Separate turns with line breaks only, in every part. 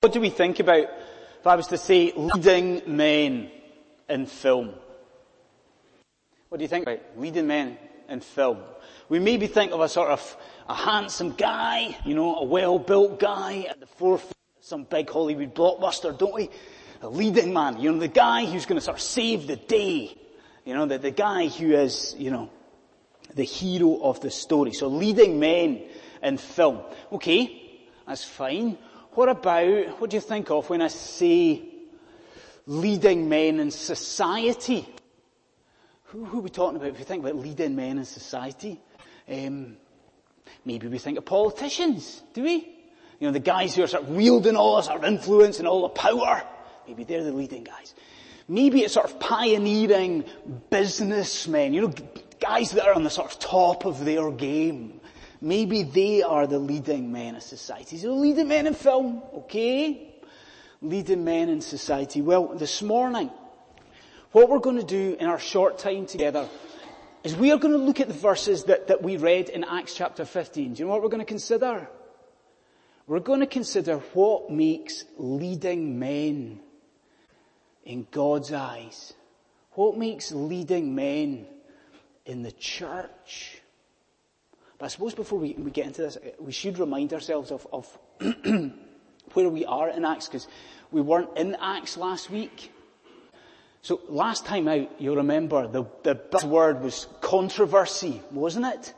What do we think about, if I was to say, leading men in film? What do you think about leading men in film? We maybe think of a sort of a handsome guy, you know, a well-built guy at the forefront of some big Hollywood blockbuster, don't we? A leading man, you know, the guy who's going to sort of save the day. You know, the, the guy who is, you know, the hero of the story. So leading men in film. Okay, that's fine. What about, what do you think of when I say leading men in society? Who, who are we talking about if we think about leading men in society? Um, maybe we think of politicians, do we? You know, the guys who are sort of wielding all this sort of influence and all the power. Maybe they're the leading guys. Maybe it's sort of pioneering businessmen, you know, guys that are on the sort of top of their game. Maybe they are the leading men of society. So leading men in film, okay? Leading men in society. Well, this morning, what we're going to do in our short time together is we are going to look at the verses that, that we read in Acts chapter 15. Do you know what we're going to consider? We're going to consider what makes leading men in God's eyes. What makes leading men in the church but I suppose before we, we get into this, uh, we should remind ourselves of, of where we are in Acts, because we weren't in Acts last week. So last time out, you'll remember the, the big word was controversy, wasn't it?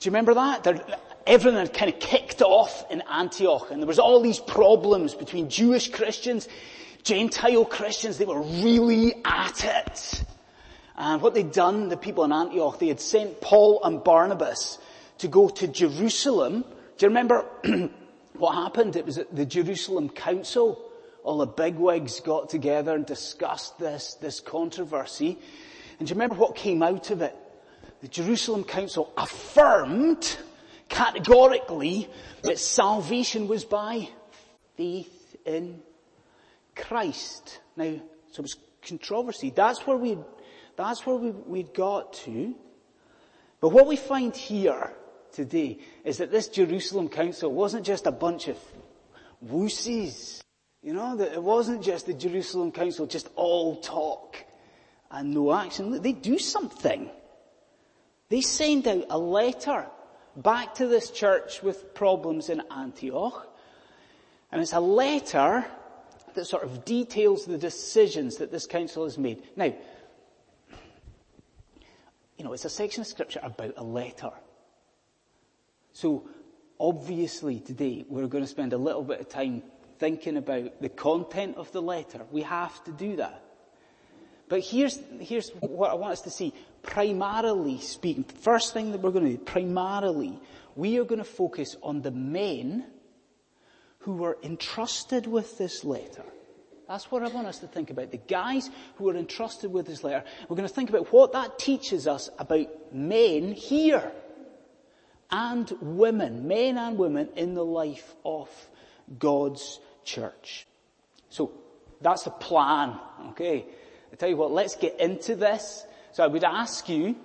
Do you remember that? There, everything had kind of kicked off in Antioch, and there was all these problems between Jewish Christians, Gentile Christians. They were really at it. And what they'd done, the people in Antioch, they had sent Paul and Barnabas to go to Jerusalem. Do you remember what happened? It was at the Jerusalem Council. All the bigwigs got together and discussed this, this controversy. And do you remember what came out of it? The Jerusalem Council affirmed categorically that salvation was by faith in Christ. Now, so it was controversy. That's where we, that's where we, we'd got to. But what we find here today is that this Jerusalem council wasn't just a bunch of woosies. You know, that it wasn't just the Jerusalem council just all talk and no action. They do something. They send out a letter back to this church with problems in Antioch. And it's a letter that sort of details the decisions that this council has made. Now, you know, it's a section of scripture about a letter. So obviously today we're going to spend a little bit of time thinking about the content of the letter. We have to do that. But here's, here's what I want us to see. Primarily speaking, first thing that we're going to do, primarily, we are going to focus on the men who were entrusted with this letter. That's what I want us to think about. The guys who were entrusted with this letter. We're going to think about what that teaches us about men here and women, men and women in the life of God's church. So that's the plan, okay? I tell you what, let's get into this. So I would ask you,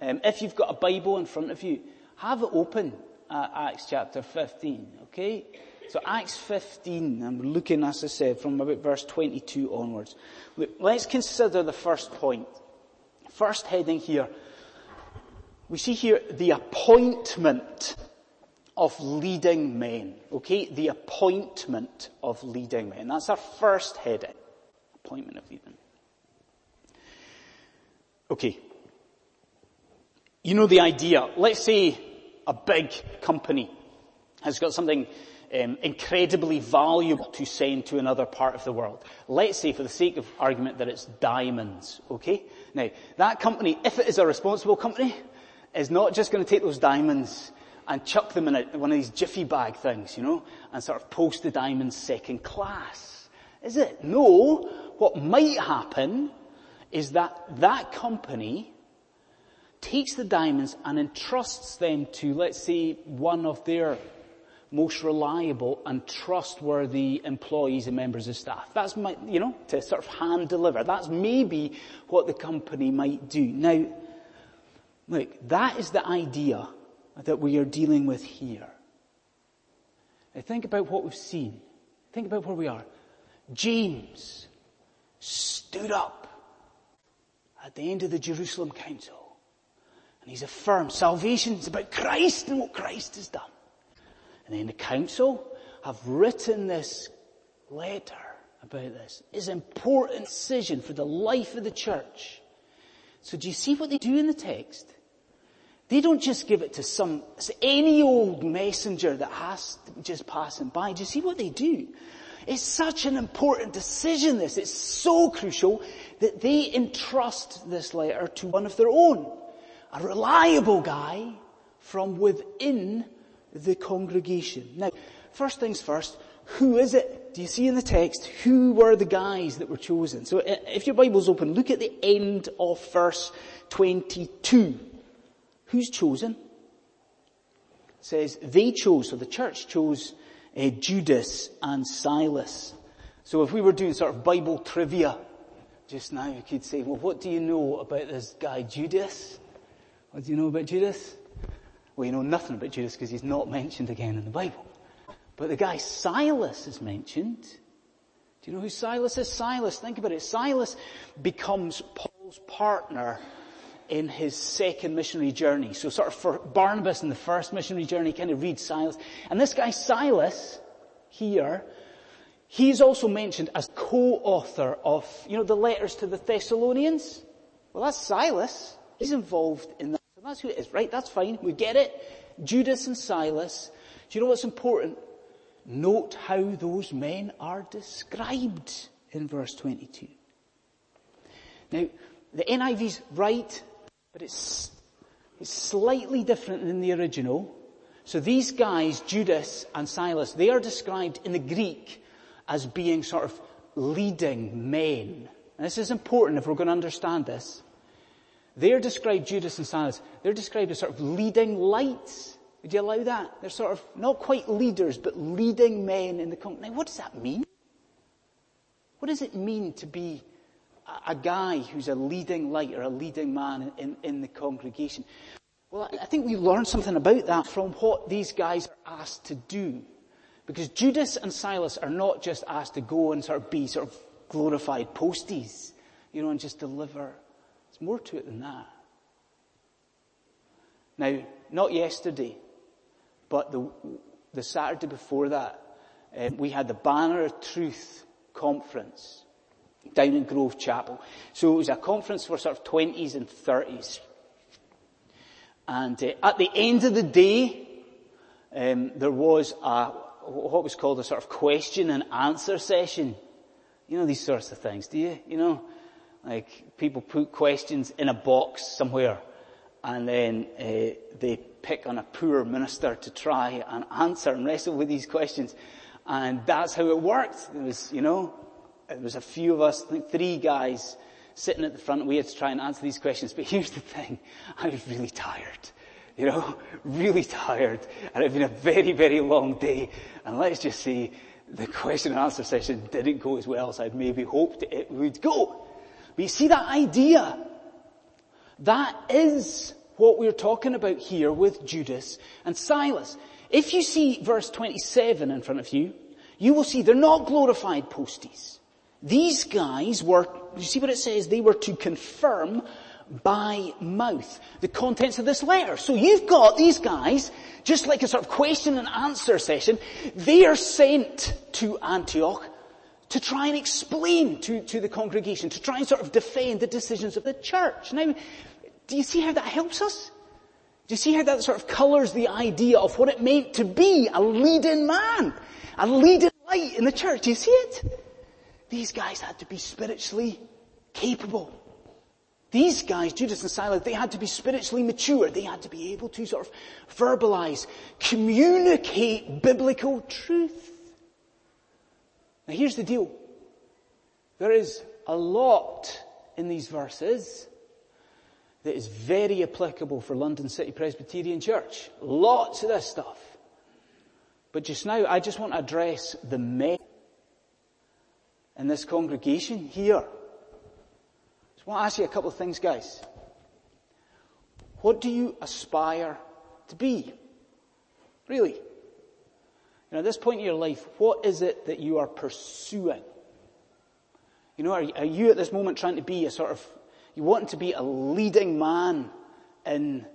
um, if you've got a Bible in front of you, have it open at Acts chapter 15, okay? So Acts 15, and we're looking, as I said, from about verse 22 onwards. Look, let's consider the first point. First heading here, we see here the appointment of leading men. Okay? The appointment of leading men. That's our first heading. Appointment of leading. Men. Okay. You know the idea. Let's say a big company has got something um, incredibly valuable to send to another part of the world. Let's say, for the sake of argument, that it's diamonds. Okay? Now, that company, if it is a responsible company, is not just going to take those diamonds and chuck them in a, one of these jiffy bag things, you know, and sort of post the diamonds second class. Is it? No. What might happen is that that company takes the diamonds and entrusts them to, let's say, one of their most reliable and trustworthy employees and members of staff. That's my, you know, to sort of hand deliver. That's maybe what the company might do. Now, Look, that is the idea that we are dealing with here. Now think about what we've seen. Think about where we are. James stood up at the end of the Jerusalem Council and he's affirmed salvation is about Christ and what Christ has done. And then the council have written this letter about this. It's an important decision for the life of the church. So do you see what they do in the text? They don't just give it to some, any old messenger that has just passing by. Do you see what they do? It's such an important decision this. It's so crucial that they entrust this letter to one of their own. A reliable guy from within the congregation. Now, first things first, who is it? Do you see in the text, who were the guys that were chosen? So if your Bible's open, look at the end of verse 22. Who's chosen? It says they chose, so the church chose uh, Judas and Silas. So if we were doing sort of Bible trivia just now, you could say, well, what do you know about this guy Judas? What do you know about Judas? Well, you know nothing about Judas because he's not mentioned again in the Bible. But the guy Silas is mentioned. Do you know who Silas is? Silas, think about it. Silas becomes Paul's partner in his second missionary journey. So sort of for Barnabas in the first missionary journey, kind of read Silas. And this guy Silas, here, he's also mentioned as co-author of, you know, the letters to the Thessalonians. Well, that's Silas. He's involved in that. So that's who it is, right? That's fine. We get it. Judas and Silas. Do you know what's important? Note how those men are described in verse 22. Now, the NIV's right, but it's, it's slightly different than the original. So these guys, Judas and Silas, they are described in the Greek as being sort of leading men. And this is important if we're going to understand this. They're described, Judas and Silas, they're described as sort of leading lights. Would you allow that? They're sort of not quite leaders, but leading men in the company. Now what does that mean? What does it mean to be a guy who's a leading light or a leading man in, in the congregation? Well, I think we learn something about that from what these guys are asked to do. Because Judas and Silas are not just asked to go and sort of be sort of glorified posties, you know, and just deliver. There's more to it than that. Now, not yesterday, but the, the Saturday before that, um, we had the Banner of Truth conference down in Grove Chapel. So it was a conference for sort of 20s and 30s. And uh, at the end of the day, um, there was a, what was called a sort of question and answer session. You know these sorts of things, do you? You know, like people put questions in a box somewhere and then uh, they pick on a poor minister to try and answer and wrestle with these questions. And that's how it worked. It was, you know, it was a few of us, I think three guys sitting at the front. We had to try and answer these questions. But here's the thing. I was really tired. You know, really tired. And it had been a very, very long day. And let's just say the question and answer session didn't go as well as I'd maybe hoped it would go. But you see that idea? That is what we're talking about here with Judas and Silas. If you see verse 27 in front of you, you will see they're not glorified posties. These guys were, you see what it says? They were to confirm by mouth the contents of this letter. So you've got these guys, just like a sort of question and answer session, they are sent to Antioch to try and explain to, to the congregation, to try and sort of defend the decisions of the church. Now, do you see how that helps us? Do you see how that sort of colours the idea of what it meant to be a leading man? A leading light in the church? Do you see it? These guys had to be spiritually capable. These guys, Judas and Silas, they had to be spiritually mature. They had to be able to sort of verbalize, communicate biblical truth. Now here's the deal. There is a lot in these verses that is very applicable for London City Presbyterian Church. Lots of this stuff. But just now, I just want to address the men in this congregation here. I want to ask you a couple of things, guys. What do you aspire to be? Really? You know, at this point in your life, what is it that you are pursuing? You know, are, are you at this moment trying to be a sort of, you want to be a leading man in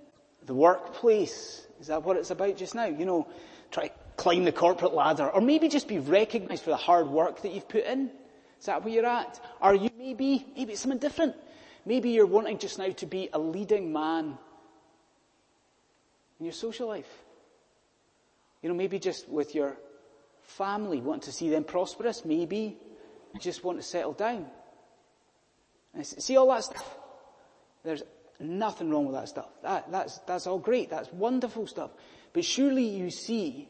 the workplace? Is that what it's about just now? You know, try to climb the corporate ladder, or maybe just be recognized for the hard work that you've put in. Is that where you're at? Are you maybe, maybe it's something different. Maybe you're wanting just now to be a leading man in your social life. You know, maybe just with your family, want to see them prosperous. Maybe you just want to settle down. See all that stuff? There's nothing wrong with that stuff. That, that's, that's all great. That's wonderful stuff. But surely you see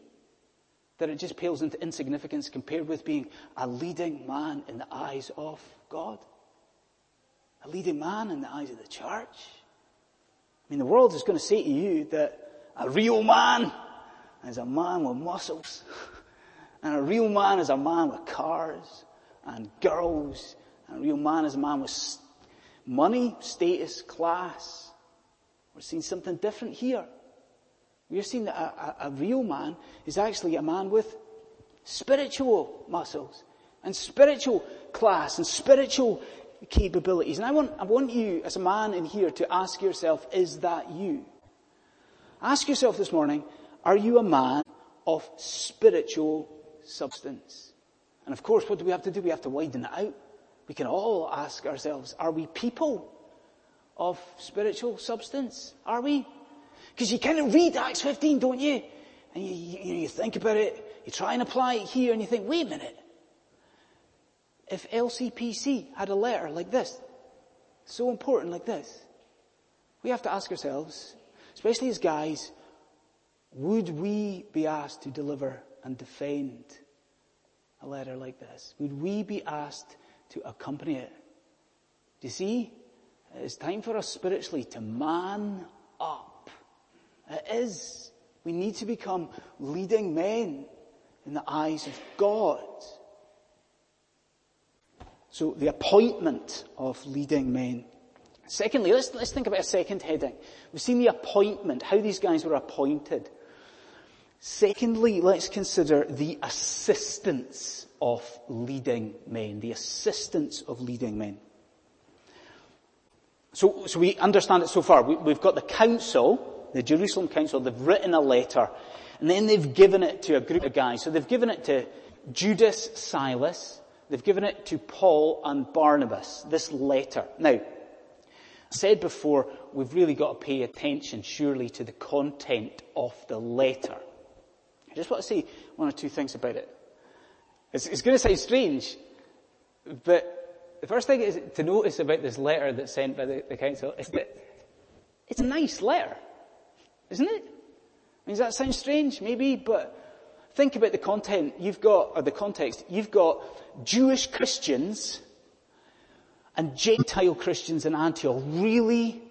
that it just pales into insignificance compared with being a leading man in the eyes of God. A leading man in the eyes of the church. I mean, the world is going to say to you that a real man is a man with muscles. And a real man is a man with cars and girls. And a real man is a man with money, status, class. We're seeing something different here. We're seeing that a, a, a real man is actually a man with spiritual muscles and spiritual class and spiritual capabilities. And I want, I want you as a man in here to ask yourself, is that you? Ask yourself this morning, are you a man of spiritual substance? And of course, what do we have to do? We have to widen it out. We can all ask ourselves, are we people of spiritual substance? Are we? Because you kind of read Acts 15, don't you? And you, you, you think about it, you try and apply it here and you think, wait a minute. If LCPC had a letter like this, so important like this, we have to ask ourselves, especially as guys, would we be asked to deliver and defend a letter like this? Would we be asked to accompany it? Do you see? It's time for us spiritually to man up. It is. We need to become leading men in the eyes of God. So the appointment of leading men. Secondly, let's, let's think about a second heading. We've seen the appointment, how these guys were appointed. Secondly, let's consider the assistance of leading men. The assistance of leading men. So, so we understand it so far. We, have got the council, the Jerusalem council, they've written a letter, and then they've given it to a group of guys. So they've given it to Judas, Silas, they've given it to Paul and Barnabas, this letter. Now, I said before, we've really got to pay attention surely to the content of the letter. I just want to say one or two things about it. It's, it's going to sound strange, but the first thing is to notice about this letter that's sent by the, the council is that it's a nice letter, isn't it? I mean, does that sound strange? Maybe, but think about the content you've got, or the context. You've got Jewish Christians and Gentile Christians in Antioch really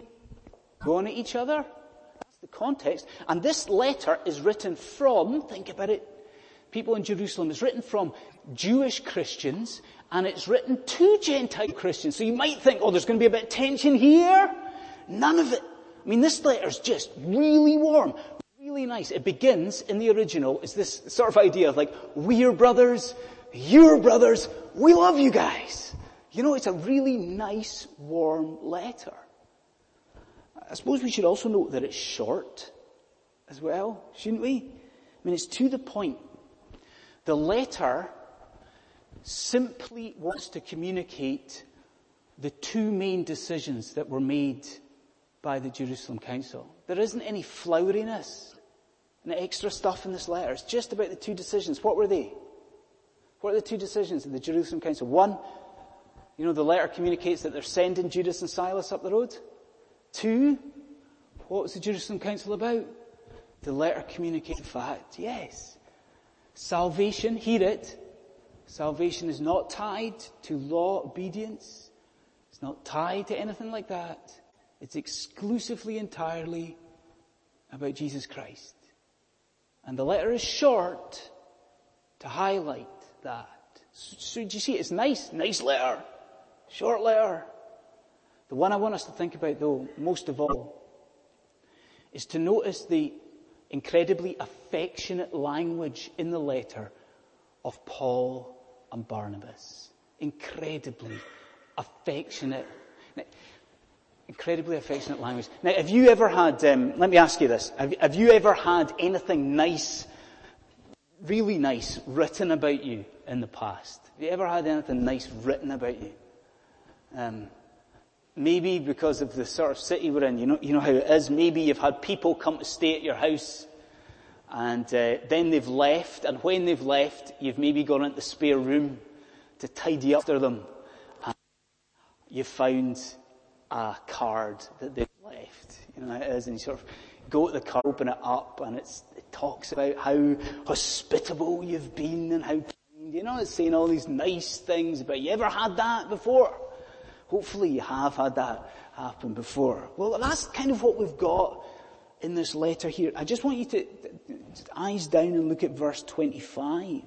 going at each other That's the context. And this letter is written from, think about it, people in Jerusalem. It's written from Jewish Christians and it's written to Gentile Christians. So you might think, oh, there's going to be a bit of tension here. None of it. I mean, this letter is just really warm, really nice. It begins in the original, it's this sort of idea of like, we're brothers, you're brothers, we love you guys. You know, it's a really nice, warm letter. I suppose we should also note that it's short as well, shouldn't we? I mean, it's to the point. The letter simply wants to communicate the two main decisions that were made by the Jerusalem Council. There isn't any floweriness and extra stuff in this letter. It's just about the two decisions. What were they? What are the two decisions of the Jerusalem Council? One, you know, the letter communicates that they're sending Judas and Silas up the road. Two, what was the Jerusalem Council about? The letter communicated fact, yes. Salvation, hear it. Salvation is not tied to law obedience. It's not tied to anything like that. It's exclusively, entirely about Jesus Christ. And the letter is short to highlight that. So, do you see, it's nice, nice letter. Short letter. The one I want us to think about though, most of all, is to notice the, incredibly affectionate language in the letter of Paul and Barnabas. Incredibly affectionate, incredibly affectionate language. Now, have you ever had, um, let me ask you this, have, have you ever had anything nice, really nice, written about you in the past? Have you ever had anything nice written about you? Um, maybe because of the sort of city we're in, you know, you know how it is. Maybe you've had people come to stay at your house and uh, then they've left and when they've left, you've maybe gone into the spare room to tidy up after them and you've found a card that they've left. You know, it is and you sort of go to the card, open it up and it talks about how hospitable you've been and how kind, you know, it's saying all these nice things about you. Ever had that before? Hopefully you have had that happen before. Well, that's kind of what we've got in this letter here. I just want you to, eyes down and look at verse 25.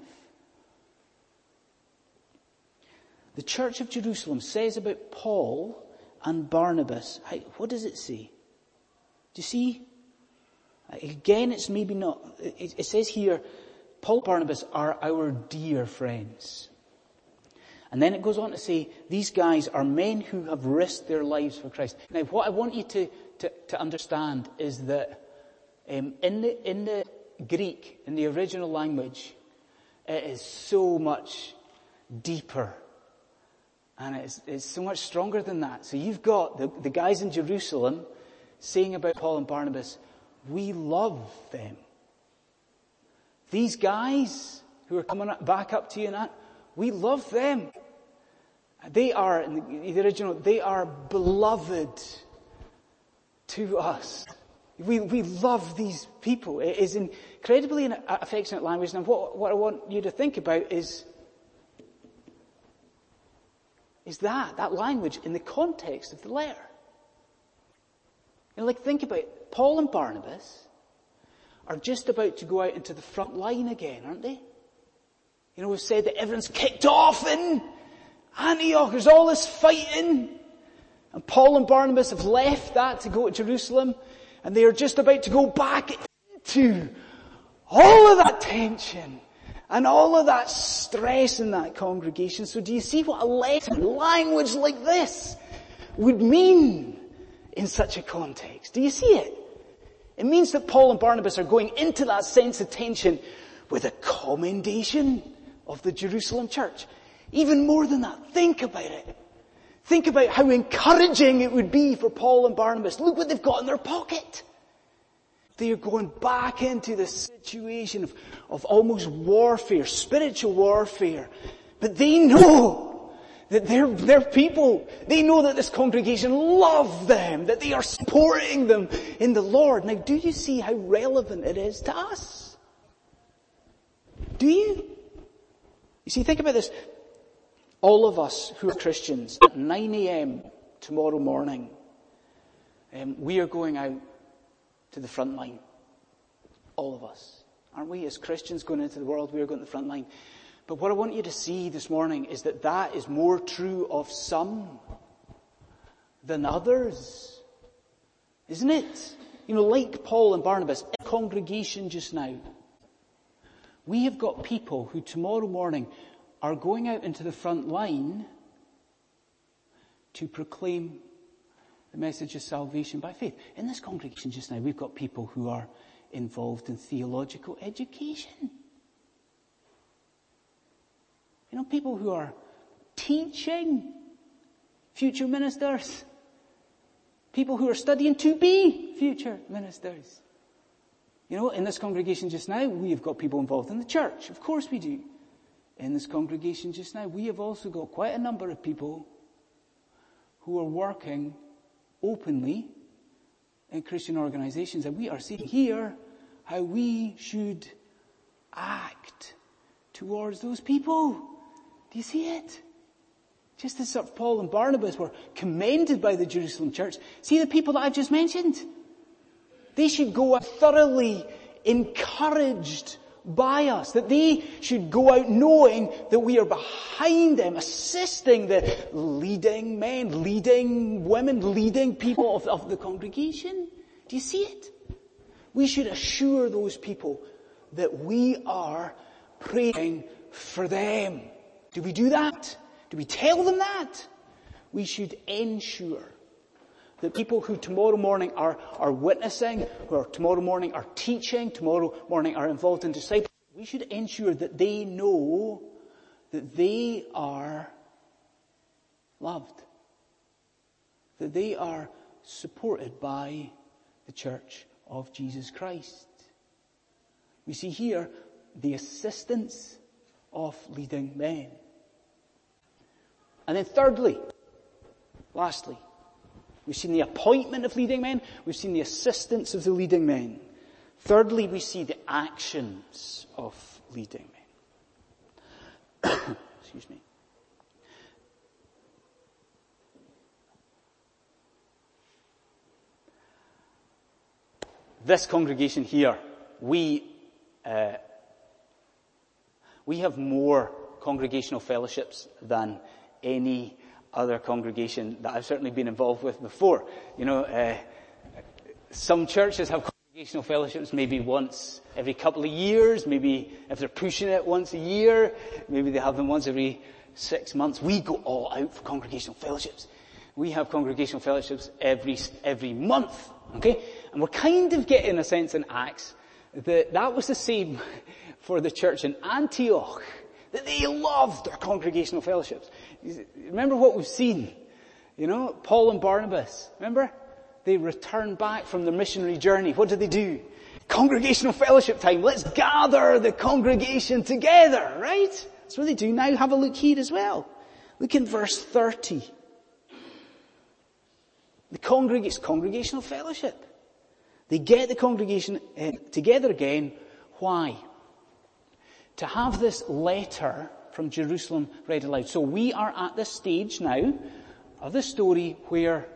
The church of Jerusalem says about Paul and Barnabas, what does it say? Do you see? Again, it's maybe not, it, says here, Paul and Barnabas are our dear friends. And then it goes on to say, these guys are men who have risked their lives for Christ. Now, what I want you to, to, to understand is that um, in, the, in the Greek, in the original language, it is so much deeper. And it's, it's so much stronger than that. So you've got the, the guys in Jerusalem saying about Paul and Barnabas, we love them. These guys who are coming back up to you and that, we love them. They are, in the original, they are beloved to us. We, we love these people. It is incredibly an uh, affectionate language. And what, what I want you to think about is, is that, that language in the context of the letter. And like think about it. Paul and Barnabas are just about to go out into the front line again, aren't they? You know, we've said that everyone's kicked off in Antioch. There's all this fighting. And Paul and Barnabas have left that to go to Jerusalem. And they are just about to go back into all of that tension and all of that stress in that congregation. So do you see what a letter, language like this would mean in such a context? Do you see it? It means that Paul and Barnabas are going into that sense of tension with a commendation of the Jerusalem church. Even more than that, think about it. Think about how encouraging it would be for Paul and Barnabas. Look what they've got in their pocket. They are going back into the situation of, of almost warfare, spiritual warfare. But they know that they're, they're people. They know that this congregation love them, that they are supporting them in the Lord. Now do you see how relevant it is to us? Do you? You see, think about this. All of us who are Christians at 9 a.m. tomorrow morning, um, we are going out to the front line. All of us. Aren't we? As Christians going into the world, we are going to the front line. But what I want you to see this morning is that that is more true of some than others. Isn't it? You know, like Paul and Barnabas, in congregation just now, we have got people who tomorrow morning are going out into the front line to proclaim the message of salvation by faith. In this congregation just now, we've got people who are involved in theological education. You know, people who are teaching future ministers. People who are studying to be future ministers. You know, in this congregation just now, we have got people involved in the church. Of course we do. In this congregation just now, we have also got quite a number of people who are working openly in Christian organizations and we are seeing here how we should act towards those people. Do you see it? Just as of Paul and Barnabas were commended by the Jerusalem church. See the people that I've just mentioned? They should go thoroughly encouraged by us, that they should go out knowing that we are behind them, assisting the leading men, leading women, leading people of, of the congregation. Do you see it? We should assure those people that we are praying for them. Do we do that? Do we tell them that? We should ensure that people who tomorrow morning are, are witnessing, who are tomorrow morning are teaching, tomorrow morning are involved in discipleship, we should ensure that they know that they are loved. That they are supported by the church of Jesus Christ. We see here the assistance of leading men. And then thirdly, lastly, we've seen the appointment of leading men, we've seen the assistance of the leading men. Thirdly, we see the actions of leading men. Excuse me. This congregation here, we, uh, we have more congregational fellowships than any other congregation that I've certainly been involved with before. You know, uh, some churches have congregational fellowships maybe once every couple of years, maybe if they're pushing it once a year, maybe they have them once every six months. We go all out for congregational fellowships. We have congregational fellowships every, every month. Okay? And we're kind of getting a sense in Acts that that was the same for the church in Antioch. That they loved their congregational fellowships. Remember what we've seen? You know, Paul and Barnabas. Remember? They returned back from their missionary journey. What did they do? Congregational fellowship time. Let's gather the congregation together, right? That's what they do. Now have a look here as well. Look in verse 30. The congreg- congregational fellowship. They get the congregation uh, together again. Why? To have this letter from Jerusalem read aloud. So we are at this stage now of the story where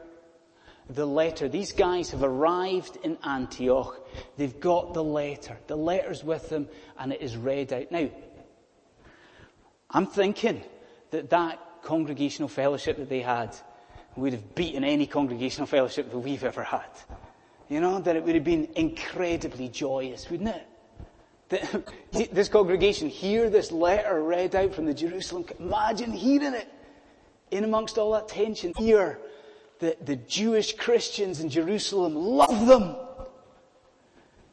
the letter, these guys have arrived in Antioch. They've got the letter. The letter's with them and it is read out. Now, I'm thinking that that congregational fellowship that they had would have beaten any congregational fellowship that we've ever had. You know, that it would have been incredibly joyous, wouldn't it? This congregation hear this letter read out from the Jerusalem. Imagine hearing it in amongst all that tension. Hear that the Jewish Christians in Jerusalem love them.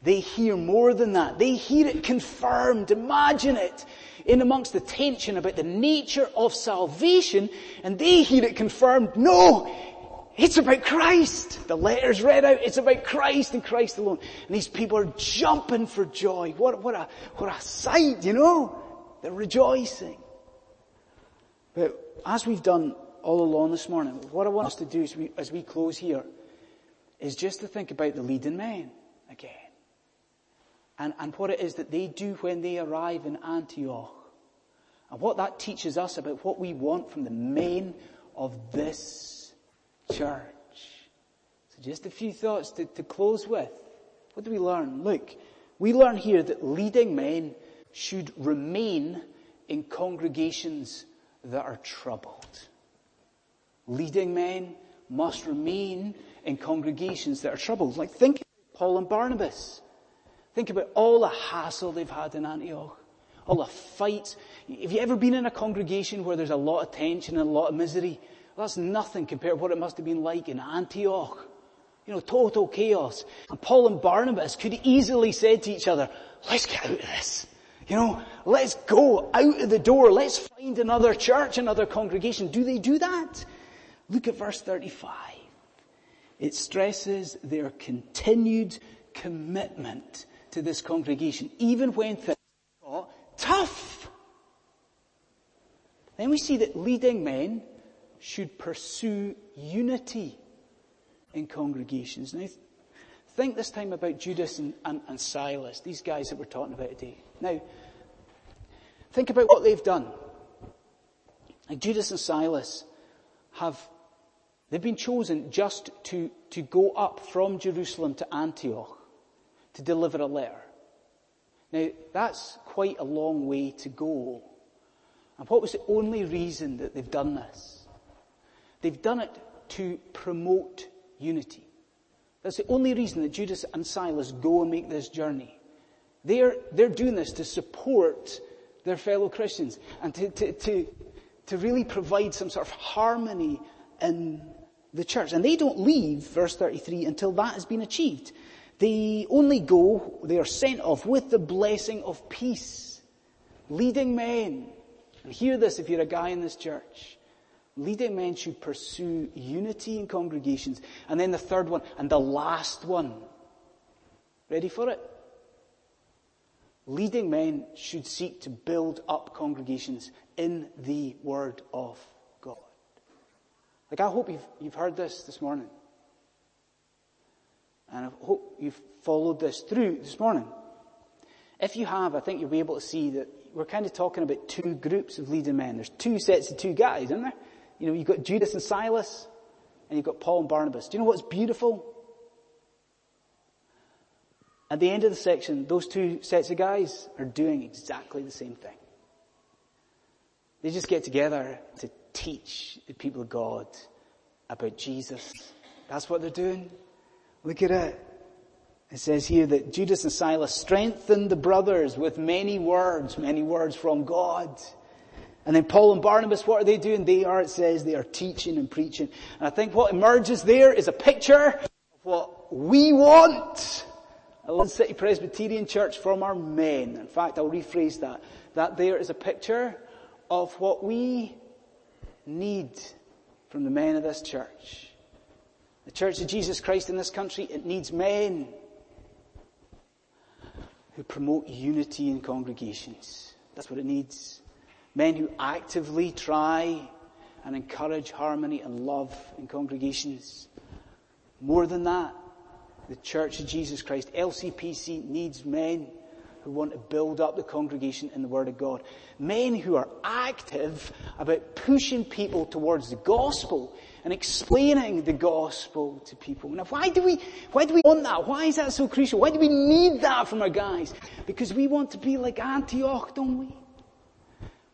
They hear more than that. They hear it confirmed. Imagine it in amongst the tension about the nature of salvation and they hear it confirmed. No, it's about Christ. The letter's read out. It's about Christ and Christ alone. And these people are jumping for joy. What, what a, what a sight, you know? They're rejoicing. But as we've done all along this morning, what I want us to do as we, as we close here is just to think about the leading men again. And, and what it is that they do when they arrive in Antioch. And what that teaches us about what we want from the men of this church. So just a few thoughts to, to close with. What do we learn? Look, we learn here that leading men should remain in congregations that are troubled. Leading men must remain in congregations that are troubled. Like think about Paul and Barnabas. Think about all the hassle they've had in Antioch. All the fights. Have you ever been in a congregation where there's a lot of tension and a lot of misery? That's nothing compared to what it must have been like in Antioch. You know, total chaos. And Paul and Barnabas could easily say to each other, let's get out of this. You know, let's go out of the door. Let's find another church, another congregation. Do they do that? Look at verse 35. It stresses their continued commitment to this congregation, even when things got tough. Then we see that leading men should pursue unity in congregations. Now, think this time about Judas and, and, and Silas, these guys that we're talking about today. Now, think about what they've done. Like Judas and Silas have, they've been chosen just to, to go up from Jerusalem to Antioch to deliver a letter. Now, that's quite a long way to go. And what was the only reason that they've done this? They've done it to promote unity. That's the only reason that Judas and Silas go and make this journey. They're, they're doing this to support their fellow Christians and to, to, to, to really provide some sort of harmony in the church. And they don't leave, verse 33, until that has been achieved. They only go, they are sent off with the blessing of peace. Leading men. And hear this if you're a guy in this church. Leading men should pursue unity in congregations. And then the third one, and the last one. Ready for it? Leading men should seek to build up congregations in the Word of God. Like I hope you've, you've heard this this morning. And I hope you've followed this through this morning. If you have, I think you'll be able to see that we're kind of talking about two groups of leading men. There's two sets of two guys, isn't there? You know, you've got Judas and Silas, and you've got Paul and Barnabas. Do you know what's beautiful? At the end of the section, those two sets of guys are doing exactly the same thing. They just get together to teach the people of God about Jesus. That's what they're doing. Look at it. It says here that Judas and Silas strengthened the brothers with many words, many words from God. And then Paul and Barnabas, what are they doing? They are, it says, they are teaching and preaching. And I think what emerges there is a picture of what we want London City Presbyterian Church from our men. In fact, I'll rephrase that. That there is a picture of what we need from the men of this church. The Church of Jesus Christ in this country, it needs men who promote unity in congregations. That's what it needs. Men who actively try and encourage harmony and love in congregations. More than that, the Church of Jesus Christ, LCPC needs men who want to build up the congregation in the Word of God. Men who are active about pushing people towards the gospel and explaining the gospel to people. Now why do we, why do we want that? Why is that so crucial? Why do we need that from our guys? Because we want to be like Antioch, don't we?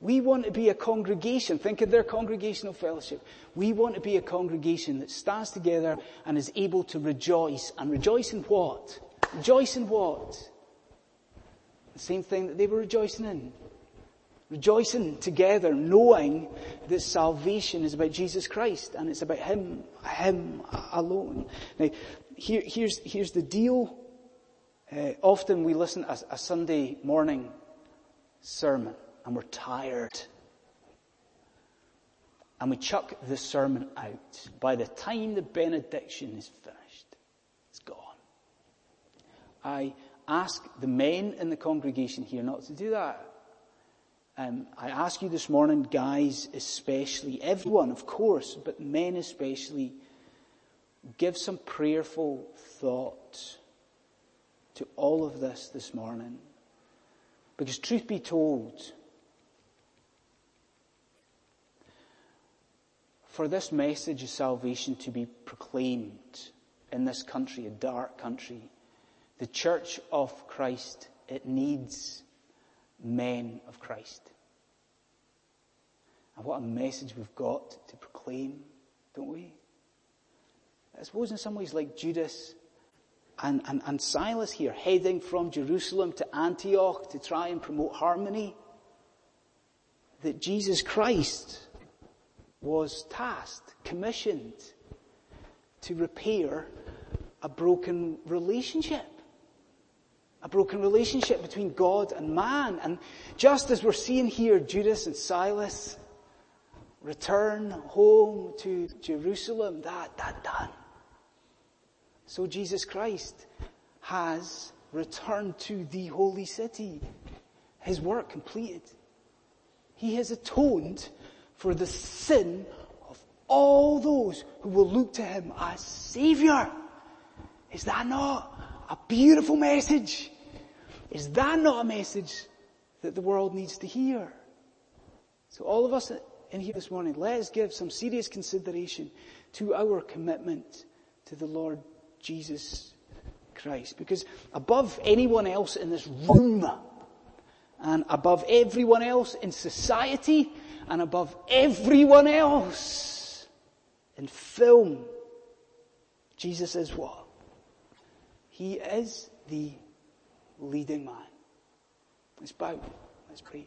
We want to be a congregation. Think of their congregational fellowship. We want to be a congregation that stands together and is able to rejoice. And rejoice in what? Rejoice in what? The same thing that they were rejoicing in. Rejoicing together, knowing that salvation is about Jesus Christ and it's about Him, Him alone. Now, here, here's, here's the deal. Uh, often we listen to a, a Sunday morning sermon and we're tired. And we chuck the sermon out. By the time the benediction is finished, it's gone. I ask the men in the congregation here not to do that. Um, I ask you this morning, guys especially, everyone of course, but men especially, give some prayerful thought to all of this this morning. Because truth be told, for this message of salvation to be proclaimed in this country, a dark country, the church of Christ, it needs men of Christ. And what a message we've got to proclaim, don't we? I suppose in some ways like Judas and, and, and Silas here heading from Jerusalem to Antioch to try and promote harmony, that Jesus Christ was tasked, commissioned to repair a broken relationship. A broken relationship between God and man. And just as we're seeing here, Judas and Silas return home to Jerusalem, that, that done. So Jesus Christ has returned to the holy city. His work completed. He has atoned for the sin of all those who will look to Him as Savior. Is that not a beautiful message? Is that not a message that the world needs to hear? So all of us in here this morning, let us give some serious consideration to our commitment to the Lord Jesus Christ. Because above anyone else in this room, and above everyone else in society, and above everyone else in film, Jesus is what? He is the leading man. Let's bow. Let's pray.